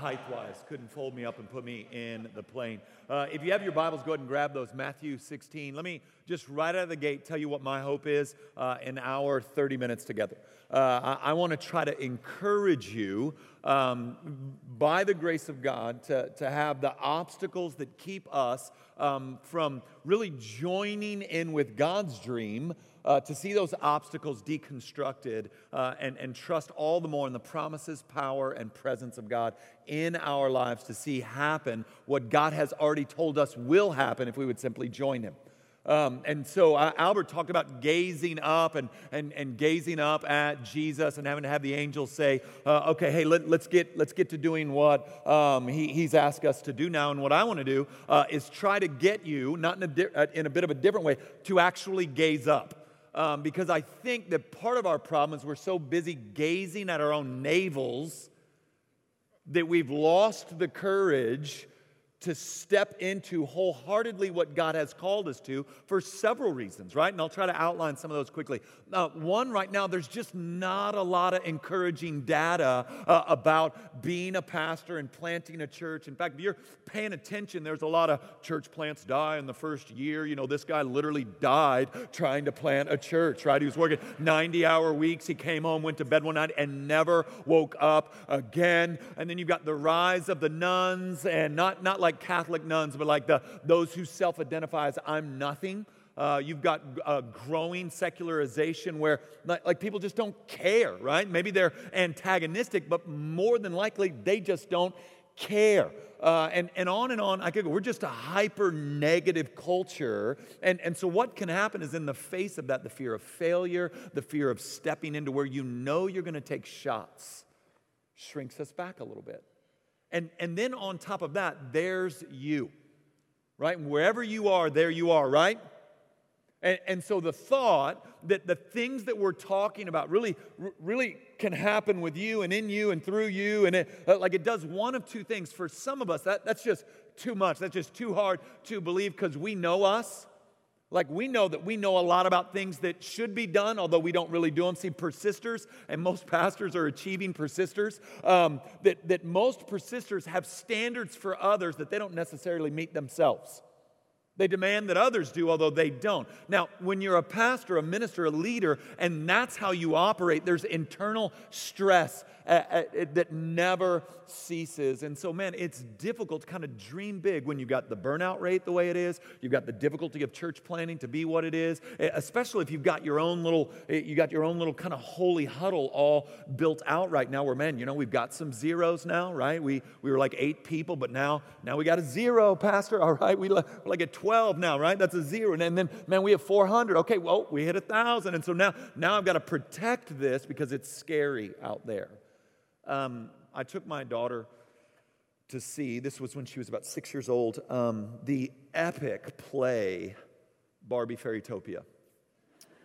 height wise. Couldn't fold me up and put me in the plane. Uh, if you have your Bibles, go ahead and grab those. Matthew 16. Let me just right out of the gate tell you what my hope is uh, in our 30 minutes together. Uh, I, I want to try to encourage you um, by the grace of God to, to have the obstacles that keep us um, from really joining in with God's dream uh, to see those obstacles deconstructed uh, and, and trust all the more in the promises, power, and presence of God in our lives to see happen what God has already told us will happen if we would simply join Him. Um, and so uh, Albert talked about gazing up and, and, and gazing up at Jesus and having to have the angels say, uh, okay, hey, let, us get, let's get to doing what um, he, he's asked us to do now. And what I want to do uh, is try to get you, not in a, di- uh, in a bit of a different way, to actually gaze up um, because I think that part of our problem is we're so busy gazing at our own navels that we've lost the courage to step into wholeheartedly what God has called us to for several reasons, right? And I'll try to outline some of those quickly. Uh, one, right now, there's just not a lot of encouraging data uh, about being a pastor and planting a church. In fact, if you're paying attention, there's a lot of church plants die in the first year. You know, this guy literally died trying to plant a church, right? He was working 90 hour weeks. He came home, went to bed one night, and never woke up again. And then you've got the rise of the nones, and not, not like like Catholic nuns, but like the, those who self identify as I'm nothing. Uh, you've got a growing secularization where like, like, people just don't care, right? Maybe they're antagonistic, but more than likely they just don't care. Uh, and, and on and on I could go. We're just a hyper negative culture. And, and so, what can happen is in the face of that, the fear of failure, the fear of stepping into where you know you're going to take shots, shrinks us back a little bit. And, and then on top of that, there's you, right? Wherever you are, there you are, right? And, and so the thought that the things that we're talking about really, really can happen with you and in you and through you, and it, uh, like it does one of two things. For some of us, that, that's just too much. That's just too hard to believe because we know us. Like we know that we know a lot about things that should be done, although we don't really do them. See, persisters, and most pastors are achieving persisters, um, that, that most persisters have standards for others that they don't necessarily meet themselves. They demand that others do, although they don't. Now, when you're a pastor, a minister, a leader, and that's how you operate, there's internal stress uh, uh, that never ceases. And so, man, it's difficult to kind of dream big when you've got the burnout rate the way it is, you've got the difficulty of church planning to be what it is, especially if you've got your own little, you got your own little kind of holy huddle all built out right now. Where, man, you know, we've got some zeros now, right? We we were like eight people, but now now we got a zero, Pastor. All right, we like at 12 now, right? That's a zero. And then, man, we have 400. Okay, well, we hit a thousand, and so now now I've got to protect this because it's scary out there. Um, I took my daughter to see, this was when she was about six years old, um, the epic play Barbie Fairytopia.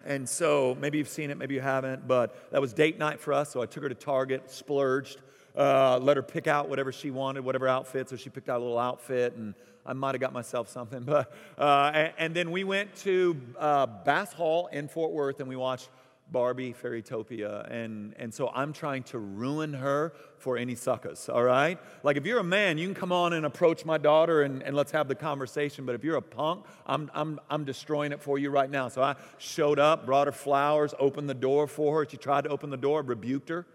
And so maybe you've seen it, maybe you haven't, but that was date night for us. So I took her to Target, splurged, uh, let her pick out whatever she wanted, whatever outfit. So she picked out a little outfit, and I might have got myself something. But uh, and, and, then we went to uh, Bass Hall in Fort Worth, and we watched Barbie Fairytopia. And, and so I'm trying to ruin her for any suckers, all right? Like if you're a man, you can come on and approach my daughter and, and let's have the conversation. But if you're a punk, I'm, I'm, I'm destroying it for you right now. So I showed up, brought her flowers, opened the door for her. She tried to open the door, rebuked her.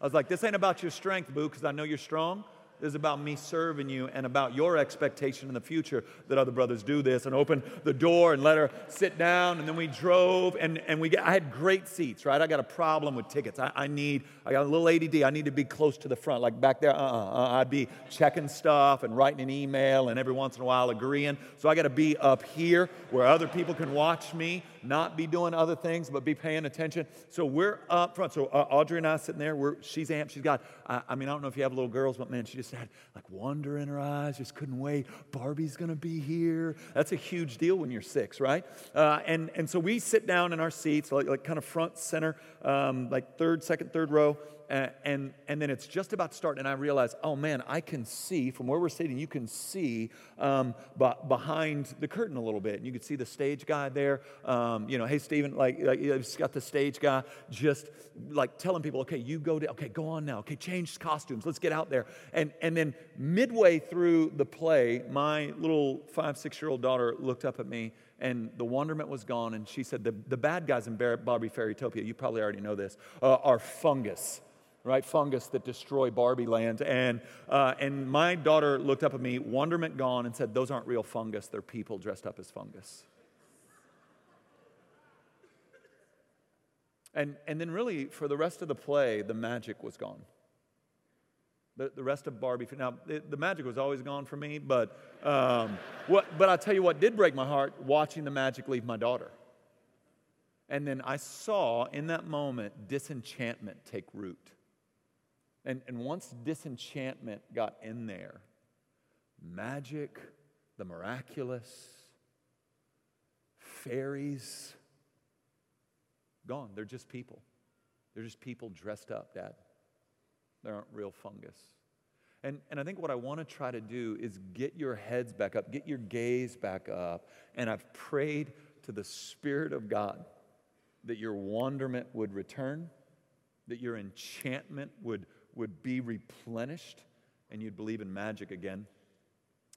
I was like, this ain't about your strength, boo, because I know you're strong is about me serving you and about your expectation in the future that other brothers do this and open the door and let her sit down. And then we drove and, and we get, I had great seats, right? I got a problem with tickets. I, I need, I got a little ADD. I need to be close to the front, like back there. Uh-uh, uh, I'd be checking stuff and writing an email and every once in a while agreeing. So I got to be up here where other people can watch me, not be doing other things, but be paying attention. So we're up front. So uh, Audrey and I sitting there. We're, she's amped. She's got, I, I mean, I don't know if you have little girls, but man, she just had like wonder in her eyes, just couldn't wait. Barbie's gonna be here. That's a huge deal when you're six, right? Uh, and, and so we sit down in our seats, like, like kind of front center, um, like third, second, third row. and, and, and, then it's just about to start, and I realize, oh man, I can see from where we're sitting, you can see um, behind the curtain a little bit. And you can see the stage guy there. Um, you know, hey, Stephen, like, like he's got the stage guy just like telling people, okay, you go to, okay, go on now. Okay, change costumes. Let's get out there. And, and then midway through the play, my little five, six year old daughter looked up at me and the wonderment was gone. And she said, The, the bad guys in Barbie Fairytopia, you probably already know this, uh, are fungus right? Fungus that destroy Barbie land. And, uh, and my daughter looked up at me, wonderment gone, and said, Those aren't real fungus, they're people dressed up as fungus. And, and then, really, for the rest of the play, the magic was gone. The, the rest of Barbie, now, the, the magic was always gone for me, but, um, what, but I'll tell you what did break my heart watching the magic leave my daughter. And then I saw in that moment disenchantment take root. And, and once disenchantment got in there, magic, the miraculous, fairies, gone. They're just people. They're just people dressed up, Dad. They aren't real fungus. And, and I think what I want to try to do is get your heads back up, get your gaze back up. And I've prayed to the Spirit of God that your wonderment would return, that your enchantment would would be replenished and you'd believe in magic again.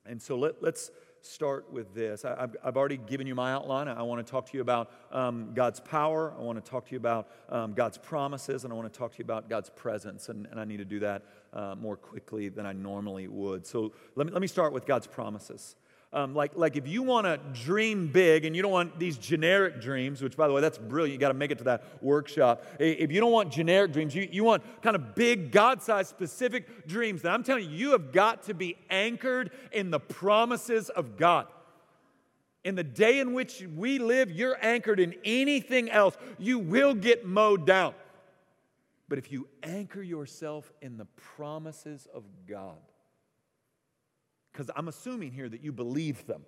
And so let, us start with this. I, have already given you my outline. I want to talk to you about um, God's power. I want to talk to you about um, God's promises, and I want to talk to you about God's presence. And, and I need to do that uh, more quickly than I normally would. So let me, let me start with God's promises. Um, like, like if you want to dream big and you don't want these generic dreams, which by the way, that's brilliant. You got to make it to that workshop. If you don't want generic dreams, you, you want kind of big, God sized, specific dreams, then I'm telling you, you have got to be anchored in the promises of God. In the day in which we live, you're anchored in anything else, you will get mowed down. But if you anchor yourself in the promises of God, because I'm assuming here that you believe them.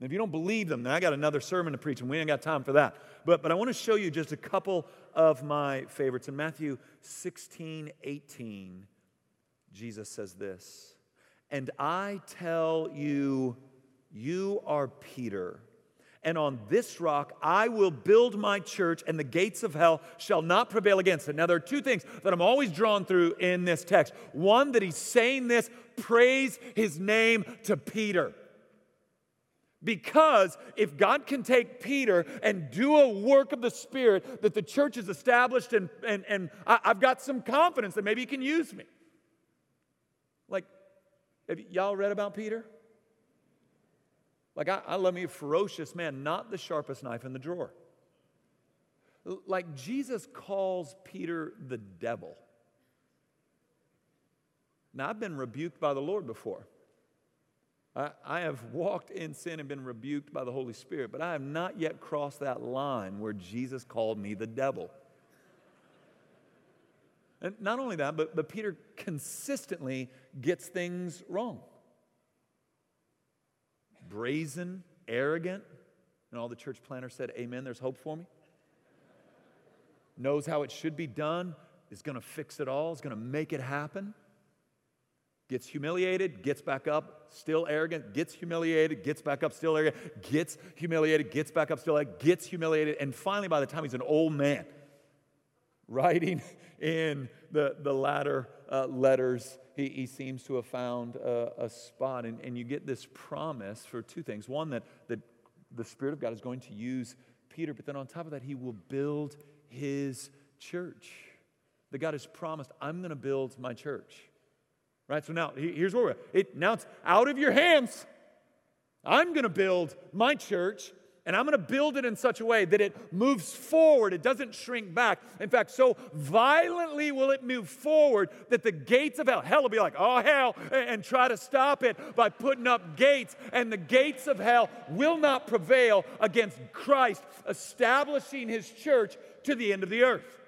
And if you don't believe them, then I got another sermon to preach, and we ain't got time for that. But, but I want to show you just a couple of my favorites. In Matthew 16, 18, Jesus says this And I tell you, you are Peter and on this rock I will build my church, and the gates of hell shall not prevail against it. Now, there are two things that I'm always drawn through in this text. One, that he's saying this, praise his name to Peter. Because if God can take Peter and do a work of the Spirit that the church is established, and, and, and I, have got some confidence that maybe he can use me. Like, have y'all read about Peter? Like, I, I love me a ferocious man, not the sharpest knife in the drawer. Like, Jesus calls Peter the devil. Now, I've been rebuked by the Lord before. I, I have walked in sin and been rebuked by the Holy Spirit, but I have not yet crossed that line where Jesus called me the devil. And not only that, but, but Peter consistently gets things wrong brazen, arrogant. And all the church planners said, Amen, there's hope for me. Knows how it should be done, is going to fix it all, is going to make it happen. Gets humiliated, gets back up, still arrogant, gets humiliated, gets back up, still arrogant, gets humiliated, gets back up, still arrogant, gets humiliated. And finally, by the time he's an old man, writing in the, the latter uh, letters, he, he seems to have found a, a spot. And, and you get this promise for two things. One, that, that the Spirit of God is going to use Peter, but then on top of that, he will build his church. That God has promised, I'm going to build my church. Right? So now, here's where we're it, now it's out of your hands. I'm going to build my church and I'm going to build it in such a way that it moves forward. It doesn't shrink back. In fact, so violently will it move forward that the gates of hell, hell will be like, oh, hell, and try to stop it by putting up gates. And the gates of hell will not prevail against Christ establishing his church to the end of the earth.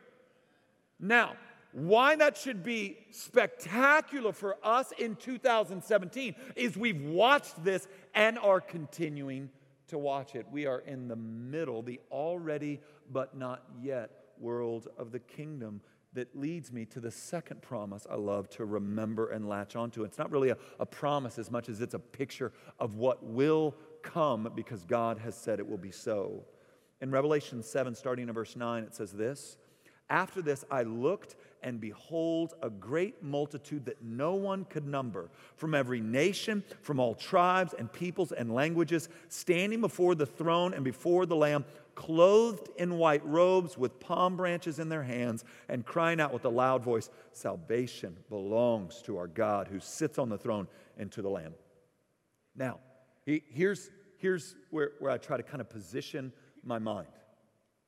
Now, why that should be spectacular for us in 2017 is we've watched this and are continuing to watch it. We are in the middle, the already but not yet world of the kingdom. that leads me to the second promise I love to remember and latch onto. It's not really a, a promise as much as it's a picture of what will come because God has said it will be so. In Revelation 7, starting in verse 9, it says this After this, I looked, and behold, a great multitude that no one could number, from every nation, from all tribes and peoples and languages, standing before the throne and before the Lamb, clothed in white robes with palm branches in their hands, and crying out with a loud voice Salvation belongs to our God who sits on the throne and to the Lamb. Now, here's, here's where, where I try to kind of position my mind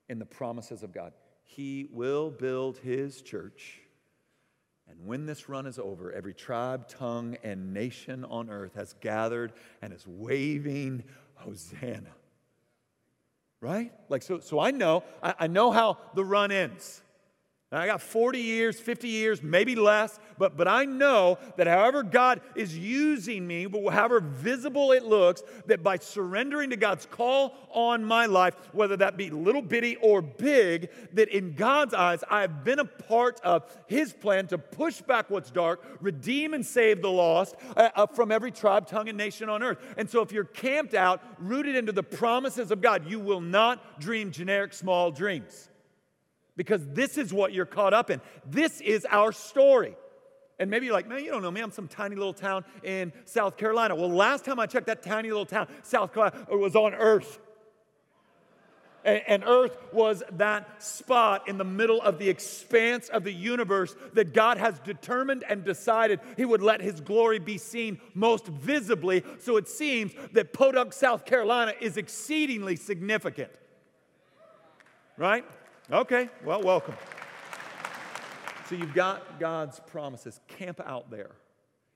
in the promises of God. He will build his church. And when this run is over, every tribe, tongue, and nation on earth has gathered and is waving Hosanna. Right? Like, so, so I know, I, I know how the run ends. I got 40 years, 50 years, maybe less, but, but I know that however God is using me, however visible it looks, that by surrendering to God's call on my life, whether that be little bitty or big, that in God's eyes, I have been a part of His plan to push back what's dark, redeem and save the lost uh, uh, from every tribe, tongue, and nation on earth. And so if you're camped out, rooted into the promises of God, you will not dream generic small dreams because this is what you're caught up in. This is our story. And maybe you're like, man, you don't know me. I'm some tiny little town in South Carolina. Well, last time I checked, that tiny little town, South Carolina, was on Earth. And Earth was that spot in the middle of the expanse of the universe that God has determined and decided He would let His glory be seen most visibly. So it seems that Podunk, South Carolina is exceedingly significant. Right? Okay, well, welcome. So you've got God's promises. Camp out there.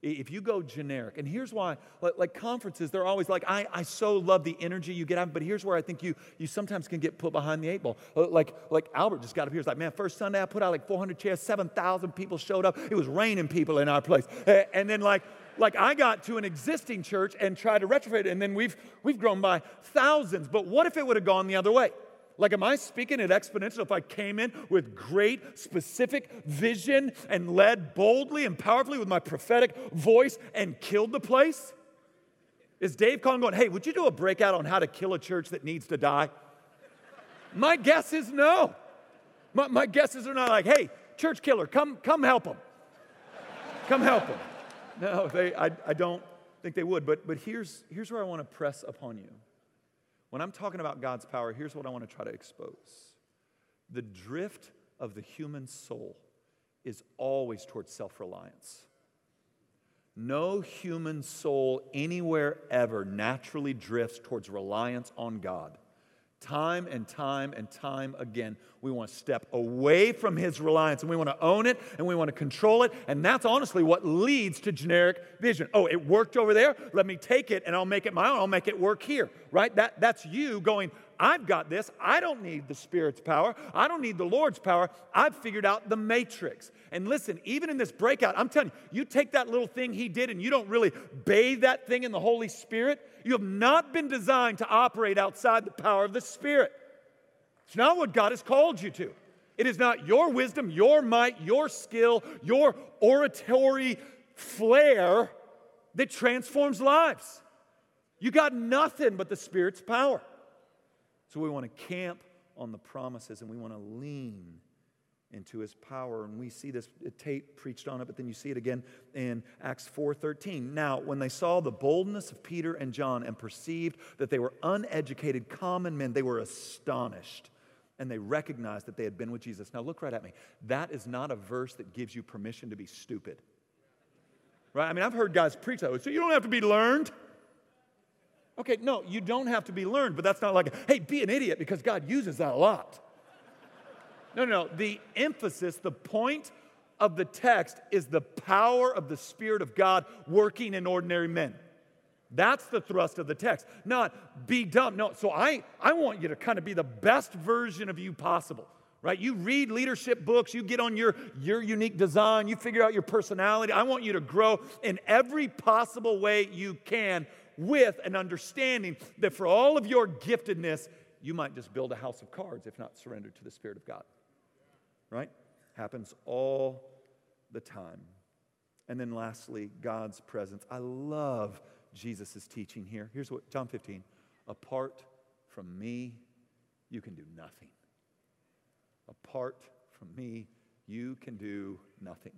If you go generic, and here's why, like, like, conferences, they're always like, I, I so love the energy you get out, but here's where I think you, you sometimes can get put behind the eight ball. Uh, like, like Albert just got up here, he's like, man, first Sunday I put out like 400 chairs, 7,000 people showed up. It was raining people in our place. And then like, like I got to an existing church and tried to retrofit it, and then we've, we've grown by thousands. But what if it would have gone the other way? Like, am I speaking at exponential if I came in with great specific vision and led boldly and powerfully with my prophetic voice and killed the place? Is Dave calling going, hey, would you do a breakout on how to kill a church that needs to die? My guess is no. My, my guesses are not like, hey, church killer, come, come help them. Come help them. No, they, I, I don't think they would. But, but here's, here's where I want to press upon you. When I'm talking about God's power, here's what I want to try to expose the drift of the human soul is always towards self reliance. No human soul anywhere ever naturally drifts towards reliance on God. Time and time and time again, we want to step away from his reliance and we want to own it and we want to control it. And that's honestly what leads to generic vision. Oh, it worked over there. Let me take it and I'll make it my own. I'll make it work here, right? That, that's you going, I've got this. I don't need the Spirit's power. I don't need the Lord's power. I've figured out the matrix. And listen, even in this breakout, I'm telling you, you take that little thing he did and you don't really bathe that thing in the Holy Spirit, you have not been designed to operate outside the power of the Spirit. It's not what God has called you to. It is not your wisdom, your might, your skill, your oratory flair that transforms lives. You got nothing but the Spirit's power. So we want to camp on the promises and we want to lean into his power. And we see this tate preached on it but then you see it again in acts 4.13 now when they saw the boldness of peter and john and perceived that they were uneducated common men they were astonished and they recognized that they had been with jesus. Now look right at me. That is not a verse that gives you permission to be stupid. Right? I mean i've heard guys preach that way so you don't have to be learned Okay, no, you don't have to be learned, but that's not like, hey, be an idiot because God uses that a lot. No, no, no. The emphasis, the point of the text is the power of the Spirit of God working in ordinary men. That's the thrust of the text, not be dumb. No, so I, I want you to kind of be the best version of you possible, right? You read leadership books, you get on your, your unique design, you figure out your personality. I want you to grow in every possible way you can with an understanding that for all of your giftedness, you might just build a house of cards if not surrendered to the Spirit of God. Right? Happens all the time. And then lastly, God's presence. I love Jesus' teaching here. Here's what John 15 apart from me, you can do nothing. Apart from me, you can do nothing.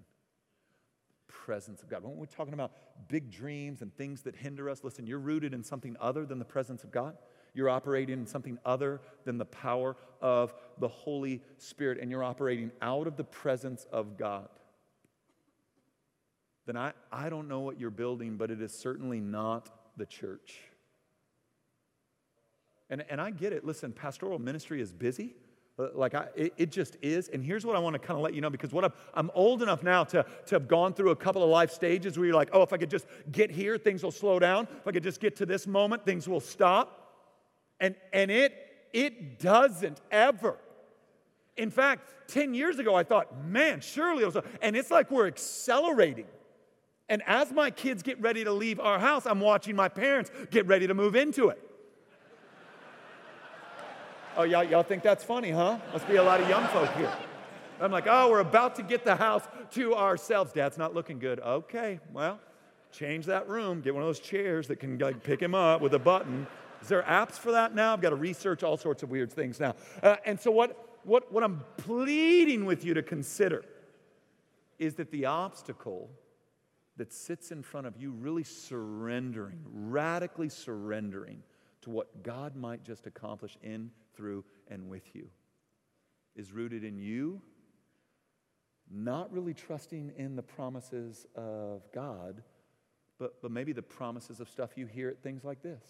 Presence of God. When we're talking about big dreams and things that hinder us, listen, you're rooted in something other than the presence of God. You're operating in something other than the power of the Holy Spirit, and you're operating out of the presence of God. Then I, I don't know what you're building, but it is certainly not the church. And, and I get it. Listen, pastoral ministry is busy. Uh, like, I, it, it, just is. And here's what I want to kind of let you know because what I'm, I'm old enough now to, to have gone through a couple of life stages where you're like, oh, if I could just get here, things will slow down. If I could just get to this moment, things will stop. And, and it, it doesn't ever. In fact, 10 years ago, I thought, man, surely it was, and it's like we're accelerating. And as my kids get ready to leave our house, I'm watching my parents get ready to move into it. Oh, y'all, y'all think that's funny, huh? Must be a lot of young folk here. I'm like, oh, we're about to get the house to ourselves. Dad's not looking good. Okay, well, change that room. Get one of those chairs that can like, pick him up with a button. Is there apps for that now? I've got to research all sorts of weird things now. Uh, and so, what, what, what I'm pleading with you to consider is that the obstacle that sits in front of you really surrendering, radically surrendering to what God might just accomplish in through, and with you is rooted in you not really trusting in the promises of God, but, but maybe the promises of stuff you hear at things like this.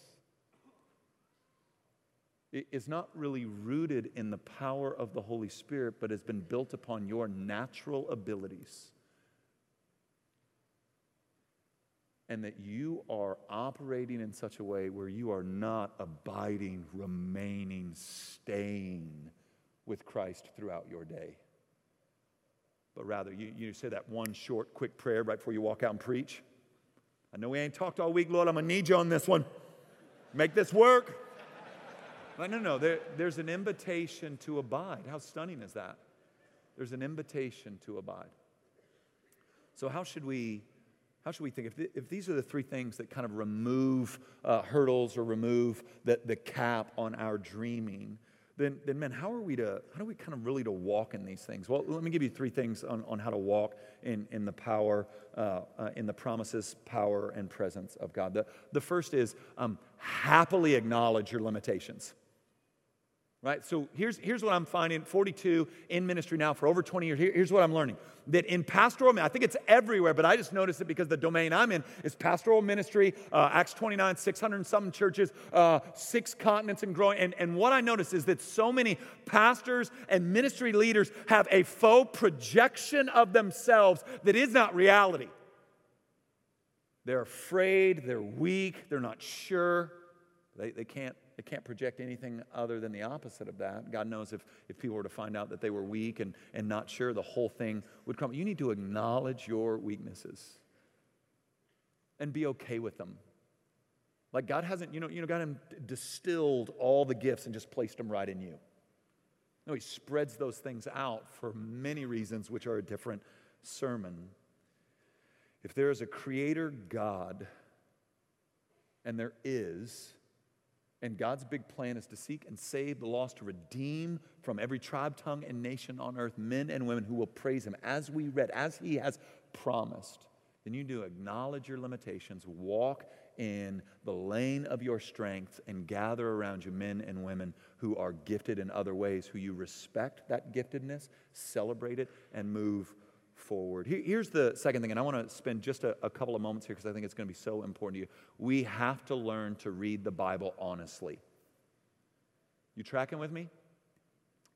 It is not really rooted in the power of the Holy Spirit, but has been built upon your natural abilities and that you are operating in such a way where you are not abiding, remaining, staying with Christ throughout your day. But rather, you, you say that one short, quick prayer right before you walk out and preach. I know we ain't talked all week, Lord. I'm going to need you on this one. Make this work. But no, no, there, there's an invitation to abide. How stunning is that? There's an invitation to abide. So, how should we how should we think? If, if these are the three things that kind of remove uh, hurdles or remove the, the cap on our dreaming, then, then man, how are we to, how do we kind of really to walk in these things? Well, let me give you three things on, on how to walk in, in the power, uh, uh, in the promises, power, and presence of God. The, the first is um, happily acknowledge your limitations right? So here's, here's what I'm finding 42 in ministry now for over 20 years. Here, here's what I'm learning that in pastoral, I think it's everywhere, but I just noticed it because the domain I'm in is pastoral ministry, uh, Acts 29, 600 and some churches, uh, six continents and growing. And, and what I notice is that so many pastors and ministry leaders have a faux projection of themselves that is not reality. They're afraid, they're weak, they're not sure, they, they can't they can't project anything other than the opposite of that. God knows if, if people were to find out that they were weak and, and not sure, the whole thing would come. You need to acknowledge your weaknesses and be okay with them. Like God hasn't, you know, you know, God hasn't distilled all the gifts and just placed them right in you. No, He spreads those things out for many reasons, which are a different sermon. If there is a creator God, and there is, and God's big plan is to seek and save the lost, to redeem from every tribe, tongue, and nation on earth men and women who will praise Him as we read, as He has promised. Then you do acknowledge your limitations, walk in the lane of your strength, and gather around you men and women who are gifted in other ways, who you respect that giftedness, celebrate it, and move forward. Here's the second thing, and I want to spend just a, a couple of moments here because I think it's going to be so important to you. We have to learn to read the Bible honestly. You tracking with me?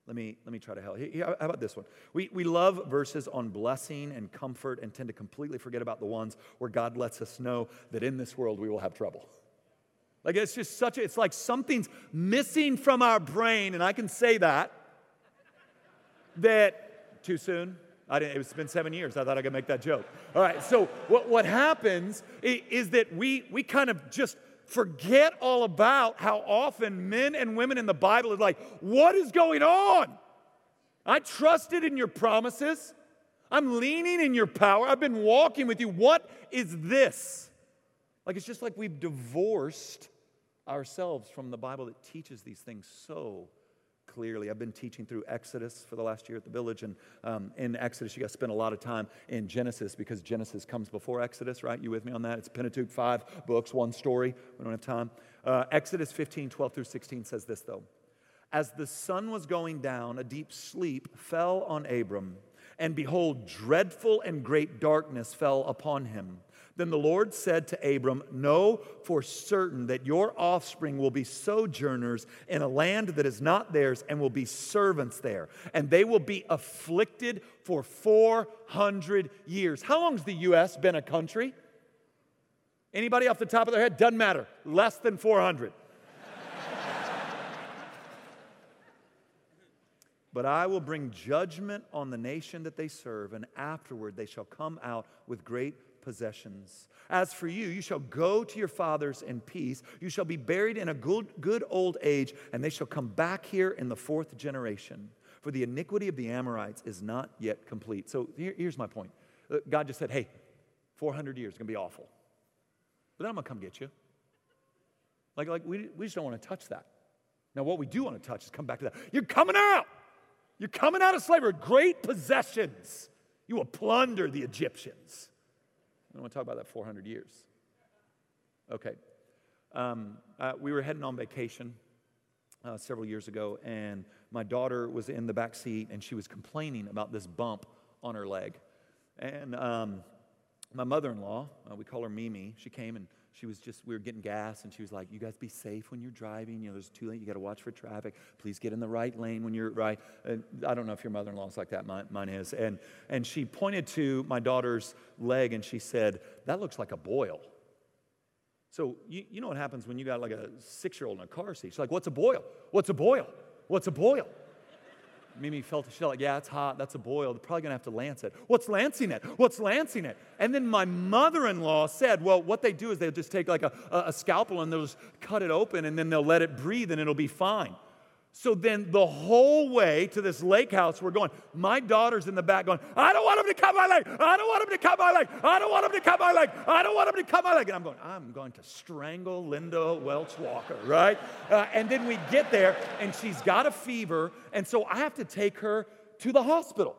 Let me, let me try to help. How about this one? We, we love verses on blessing and comfort and tend to completely forget about the ones where God lets us know that in this world we will have trouble. Like it's just such a, it's like something's missing from our brain, and I can say that, that too soon? I didn't, it's been seven years. I thought I could make that joke. All right, so what, what happens is that we, we kind of just forget all about how often men and women in the Bible are like, what is going on? I trusted in your promises. I'm leaning in your power. I've been walking with you. What is this? Like it's just like we've divorced ourselves from the Bible that teaches these things so clearly. I've been teaching through Exodus for the last year at the village, and um, in Exodus, you got to spend a lot of time in Genesis because Genesis comes before Exodus, right? You with me on that? It's Pentateuch, five books, one story. We don't have time. Uh, Exodus 15, 12 through 16 says this, though. As the sun was going down, a deep sleep fell on Abram, and behold, dreadful and great darkness fell upon him. Then the Lord said to Abram, Know for certain that your offspring will be sojourners in a land that is not theirs and will be servants there, and they will be afflicted for 400 years. How long has the U.S. been a country? Anybody off the top of their head? Doesn't matter. Less than 400. But I will bring judgment on the nation that they serve, and afterward they shall come out with great possessions. As for you, you shall go to your fathers in peace. You shall be buried in a good, good old age, and they shall come back here in the fourth generation. For the iniquity of the Amorites is not yet complete. So here, here's my point uh, God just said, hey, 400 years is going to be awful. But then I'm going to come get you. Like, like we, we just don't want to touch that. Now, what we do want to touch is come back to that. You're coming out. You're coming out of slavery. Great possessions. You will plunder the Egyptians. I want to talk about that 400 years. Okay. Um, uh, we were heading on vacation uh, several years ago, and my daughter was in the back seat, and she was complaining about this bump on her leg. And um, my mother in law, uh, we call her Mimi, she came and she was just, we were getting gas, and she was like, You guys be safe when you're driving. You know, there's too late. You got to watch for traffic. Please get in the right lane when you're right. And I don't know if your mother in law is like that. Mine, mine is. And, and she pointed to my daughter's leg and she said, That looks like a boil. So, you, you know what happens when you got like a six year old in a car seat? She's like, What's a boil? What's a boil? What's a boil? Mimi felt she's like, yeah, it's hot. That's a boil. They're probably gonna have to lance it. What's lancing it? What's lancing it? And then my mother-in-law said, well, what they do is they'll just take like a, a scalpel and they'll just cut it open and then they'll let it breathe and it'll be fine. So then the whole way to this lake house, we're going. My daughter's in the back going, I don't want him to cut my leg. I don't want him to cut my leg. I don't want him to cut my leg. I don't want him to cut my leg. And I'm going, I'm going to strangle Linda Welch Walker, right? Uh, and then we get there and she's got a fever. And so I have to take her to the hospital,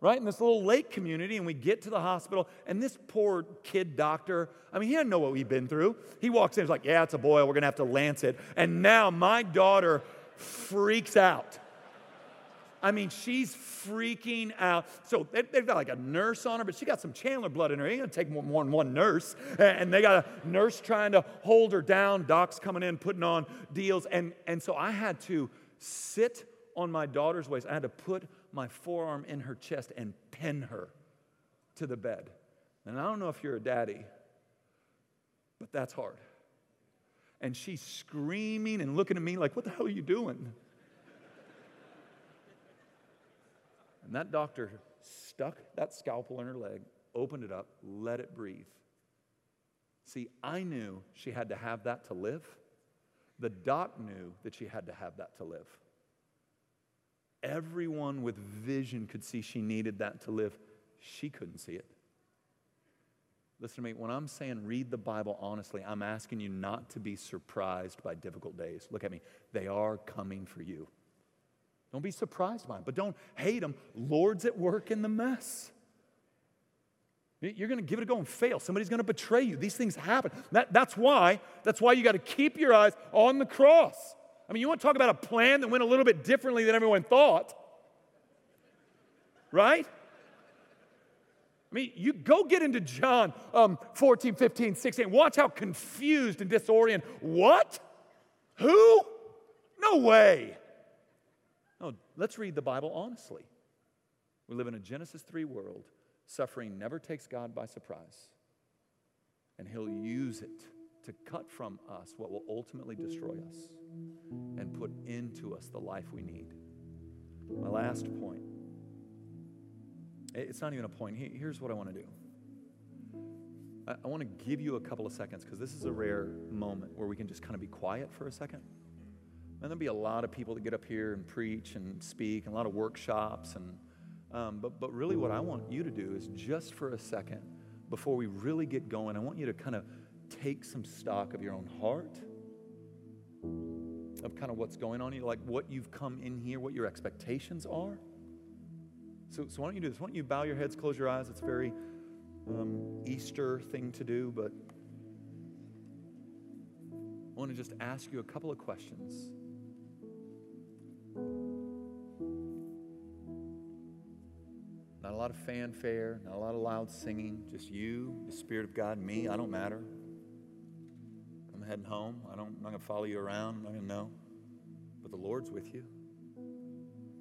right? In this little lake community. And we get to the hospital. And this poor kid doctor, I mean, he didn't know what we'd been through. He walks in, he's like, Yeah, it's a boil. We're going to have to lance it. And now my daughter, freaks out. I mean, she's freaking out. So they've got like a nurse on her, but she got some Chandler blood in her. Ain't gonna take more than one nurse. And they got a nurse trying to hold her down. Doc's coming in, putting on deals. And, and so I had to sit on my daughter's waist. I had to put my forearm in her chest and pin her to the bed. And I don't know if you're a daddy, but that's hard and she's screaming and looking at me like, What the hell are you doing? and that doctor stuck that scalpel in her leg, opened it up, let it breathe. See, I knew she had to have that to live. The doc knew that she had to have that to live. Everyone with vision could see she needed that to live. She couldn't see it. Listen to me, when I'm saying read the Bible honestly, I'm asking you not to be surprised by difficult days. Look at me, they are coming for you. Don't be surprised by them, but don't hate them. Lord's at work in the mess. You're going to give it a go and fail. Somebody's going to betray you. These things happen. That, that's why. That's why you got to keep your eyes on the cross. I mean, you want to talk about a plan that went a little bit differently than everyone thought, right? I mean, you go get into John um, 14, 15, 16. Watch how confused and disoriented. What? Who? No way. No, let's read the Bible honestly. We live in a Genesis 3 world. Suffering never takes God by surprise. And He'll use it to cut from us what will ultimately destroy us and put into us the life we need. My last point it's not even a point. Here's what I want to do I want to give you a couple of seconds because this is a rare moment where we can just kind of be quiet for a second. And there'll be a lot of people that get up here and preach and speak, and a lot of workshops. And, um, but, but really, what I want you to do is just for a second, before we really get going, I want you to kind of take some stock of your own heart, of kind of what's going on, you, like what you've come in here, what your expectations are. So, so why don't you do this? Why don't you bow your heads, close your eyes? It's a very um, Easter thing to do, but I want to just ask you a couple of questions. Not a lot of fanfare, not a lot of loud singing, just you, the Spirit of God, me. I don't matter. I'm heading home. I don't, I'm not going to follow you around. I'm not going to know. But the Lord's with you.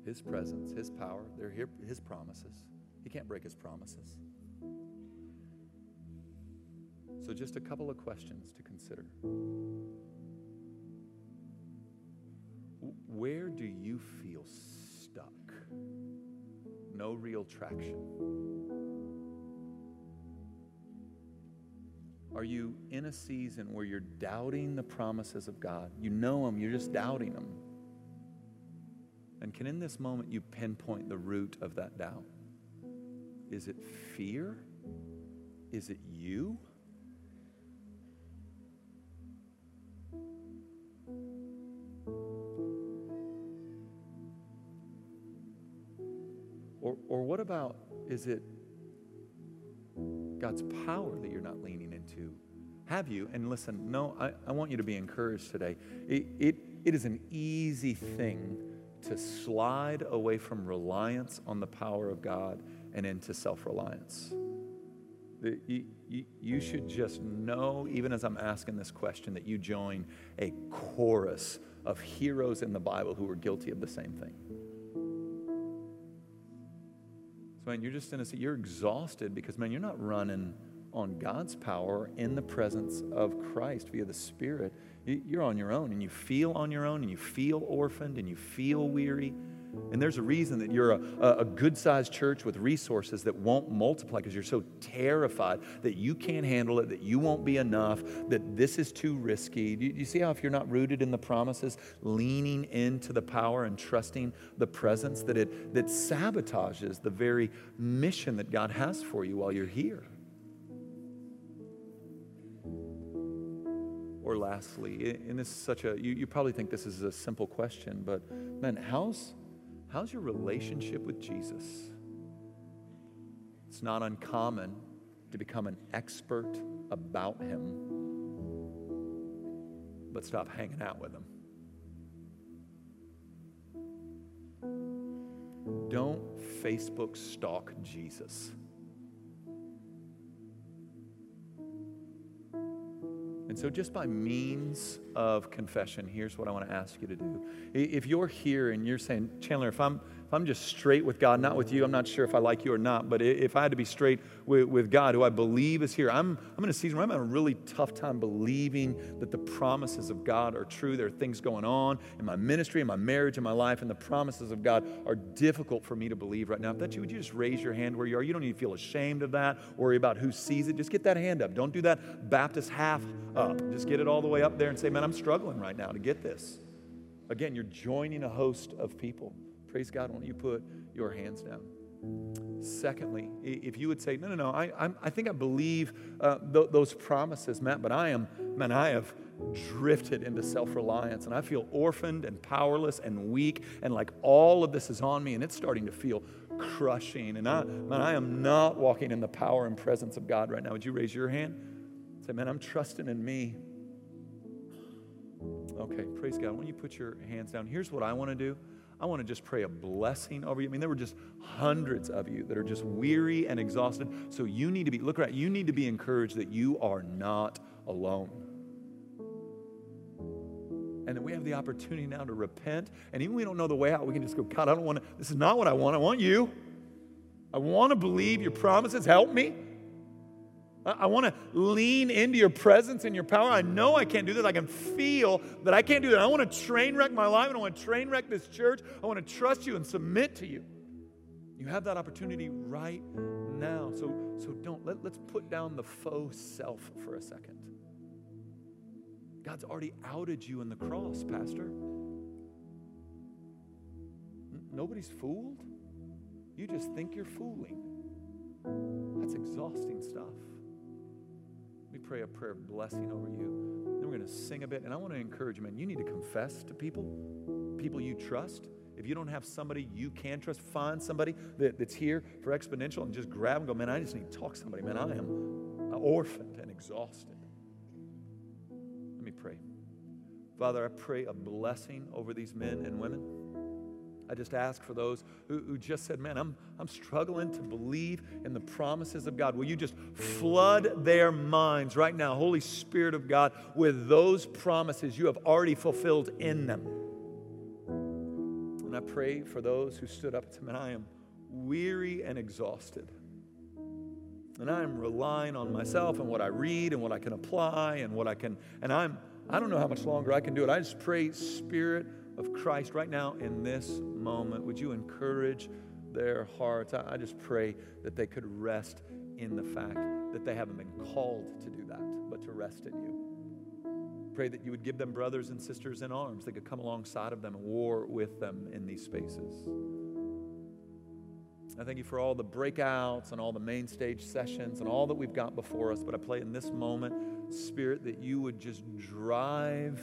His presence, His power, they're here, His promises. He can't break His promises. So, just a couple of questions to consider. Where do you feel stuck? No real traction. Are you in a season where you're doubting the promises of God? You know them, you're just doubting them. And can in this moment you pinpoint the root of that doubt? Is it fear? Is it you? Or, or what about, is it God's power that you're not leaning into? Have you? And listen, no, I, I want you to be encouraged today. It, it, it is an easy thing to slide away from reliance on the power of God and into self reliance. You, you, you, should just know, even as I'm asking this question, that you join a chorus of heroes in the Bible who were guilty of the same thing. So, man, you're just in a seat, you're exhausted because, man, you're not running on God's power in the presence of Christ via the Spirit. You're on your own and you feel on your own and you feel orphaned and you feel weary. And there's a reason that you're a, a good sized church with resources that won't multiply because you're so terrified that you can't handle it, that you won't be enough, that this is too risky. Do you, you see how, if you're not rooted in the promises, leaning into the power and trusting the presence, that it that sabotages the very mission that God has for you while you're here? Or lastly, and this is such a, you, you probably think this is a simple question, but man, how's, how's your relationship with Jesus? It's not uncommon to become an expert about him, but stop hanging out with him. Don't Facebook stalk Jesus. So, just by means of confession, here's what I want to ask you to do. If you're here and you're saying, Chandler, if I'm if I'm just straight with God, not with you, I'm not sure if I like you or not, but if I had to be straight with, with God, who I believe is here, I'm, I'm in a season where I'm having a really tough time believing that the promises of God are true. There are things going on in my ministry, in my marriage, in my life, and the promises of God are difficult for me to believe right now. If that's you, would you just raise your hand where you are? You don't need to feel ashamed of that, worry about who sees it. Just get that hand up. Don't do that Baptist half up. Just get it all the way up there and say, man, I'm struggling right now to get this. Again, you're joining a host of people. Praise God. Why don't you put your hands down? Secondly, if you would say, no, no, no, I, I'm, i think I believe uh, th- those promises, Matt, but I am, man, I have drifted into self reliance and I feel orphaned and powerless and weak and like all of this is on me and it's starting to feel crushing. And I, man, I am not walking in the power and presence of God right now. Would you raise your hand? Say, man, I'm trusting in me. Okay, praise God. When you put your hands down, here's what I want to do. I want to just pray a blessing over you. I mean, there were just hundreds of you that are just weary and exhausted. So you need to be, look right, you need to be encouraged that you are not alone. And that we have the opportunity now to repent. And even we don't know the way out, we can just go, God, I don't want to, this is not what I want. I want you. I want to believe your promises. Help me. I want to lean into your presence and your power. I know I can't do this. I can feel that I can't do that. I want to train wreck my life and I want to train wreck this church. I want to trust you and submit to you. You have that opportunity right now. So, so don't let, let's put down the faux self for a second. God's already outed you in the cross, Pastor. nobody's fooled? You just think you're fooling. That's exhausting stuff. Let me pray a prayer of blessing over you. Then we're going to sing a bit. And I want to encourage man, you need to confess to people, people you trust. If you don't have somebody you can trust, find somebody that, that's here for Exponential and just grab and go, man, I just need to talk to somebody. Man, I am orphaned and exhausted. Let me pray. Father, I pray a blessing over these men and women. I just ask for those who, who, just said, Man, I'm, I'm struggling to believe in the promises of God. Will you just flood their minds right now, Holy Spirit of God, with those promises you have already fulfilled in them? And I pray for those who stood up to me. I am weary and exhausted. And I am relying on myself and what I read and what I can apply and what I can, and I'm, I don't know how much longer I can do it. I just pray, Spirit of Christ right now in this moment. Would you encourage their hearts? I, just pray that they could rest in the fact that they haven't been called to do that, but to rest in you. Pray that you would give them brothers and sisters in arms that could come alongside of them and war with them in these spaces. I thank you for all the breakouts and all the main stage sessions and all that we've got before us. But I pray in this moment, Spirit, that you would just drive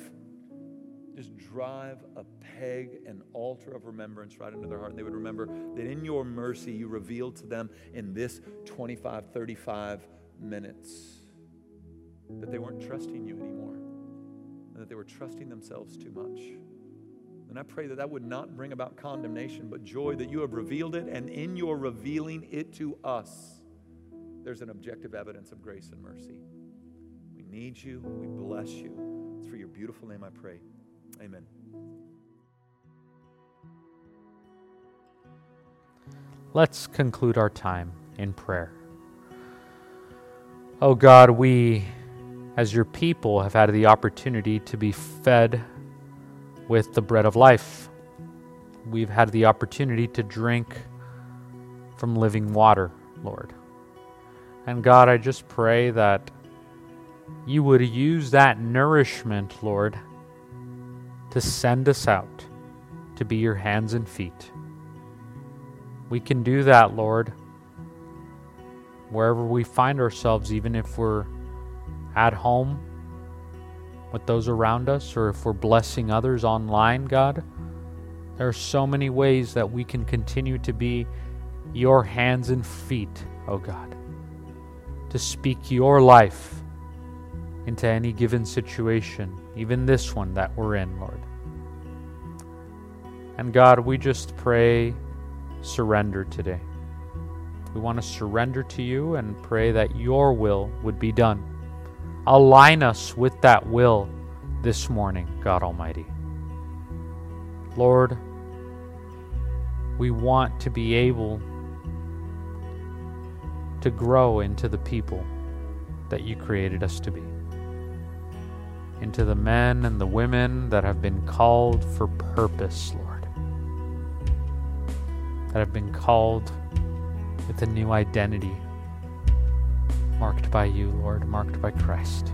just drive a peg, an altar of remembrance right into their heart. And they would remember that in your mercy, you revealed to them in this 25, 35 minutes that they weren't trusting you anymore and that they were trusting themselves too much. And I pray that that would not bring about condemnation, but joy that you have revealed it, and in your revealing it to us, there's an objective evidence of grace and mercy. We need you. We bless you. It's for your beautiful name I pray. Amen. Let's conclude our time in prayer. Oh God, we, as your people, have had the opportunity to be fed with the bread of life. We've had the opportunity to drink from living water, Lord. And God, I just pray that you would use that nourishment, Lord, to send us out to be your hands and feet. We can do that, Lord, wherever we find ourselves, even if we're at home with those around us or if we're blessing others online, God. There are so many ways that we can continue to be your hands and feet, oh God, to speak your life into any given situation, even this one that we're in, Lord. And God, we just pray surrender today. We want to surrender to you and pray that your will would be done. Align us with that will this morning, God Almighty. Lord, we want to be able to grow into the people that you created us to be, into the men and the women that have been called for purpose, Lord that have been called with a new identity, marked by you, Lord, marked by Christ.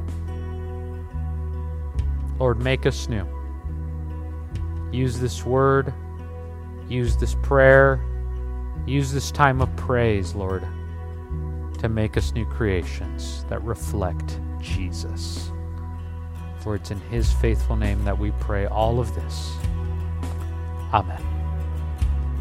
Lord, make us new. Use this word, use this prayer, use this time of praise, Lord, to make us new creations that reflect Jesus. For it's in His faithful name that we pray all of this. Amen.